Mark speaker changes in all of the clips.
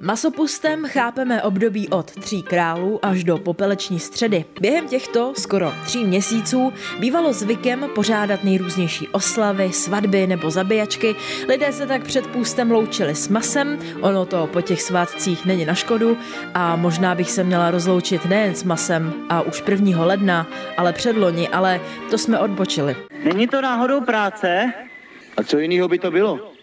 Speaker 1: Masopustem chápeme období od tří králů až do popeleční středy. Během těchto skoro tří měsíců bývalo zvykem pořádat nejrůznější oslavy, svatby nebo zabíjačky. Lidé se tak před půstem loučili s masem, ono to po těch svátcích není na škodu a možná bych se měla rozloučit nejen s masem a už 1. ledna, ale předloni, ale to jsme odbočili.
Speaker 2: Není to náhodou práce?
Speaker 3: A co jiného by to bylo?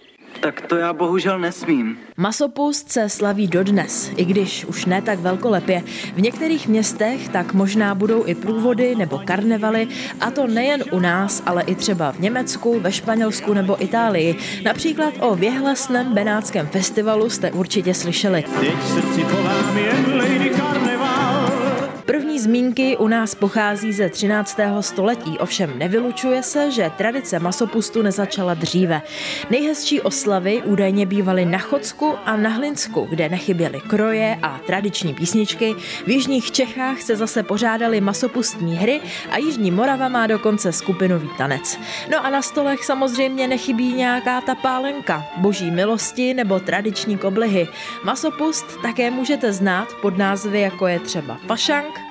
Speaker 2: Tak to já bohužel nesmím.
Speaker 1: Masopust se slaví dodnes, i když už ne tak velkolepě. V některých městech tak možná budou i průvody nebo karnevaly, a to nejen u nás, ale i třeba v Německu, ve Španělsku nebo Itálii. Například o věhlasném benátském festivalu jste určitě slyšeli. Teď srdci jen Lady Carnival. První zmínky u nás pochází ze 13. století, ovšem nevylučuje se, že tradice masopustu nezačala dříve. Nejhezčí oslavy údajně bývaly na Chodsku a na Hlinsku, kde nechyběly kroje a tradiční písničky. V jižních Čechách se zase pořádaly masopustní hry a Jižní Morava má dokonce skupinový tanec. No a na stolech samozřejmě nechybí nějaká ta pálenka, boží milosti nebo tradiční koblihy. Masopust také můžete znát pod názvy jako je třeba fašank,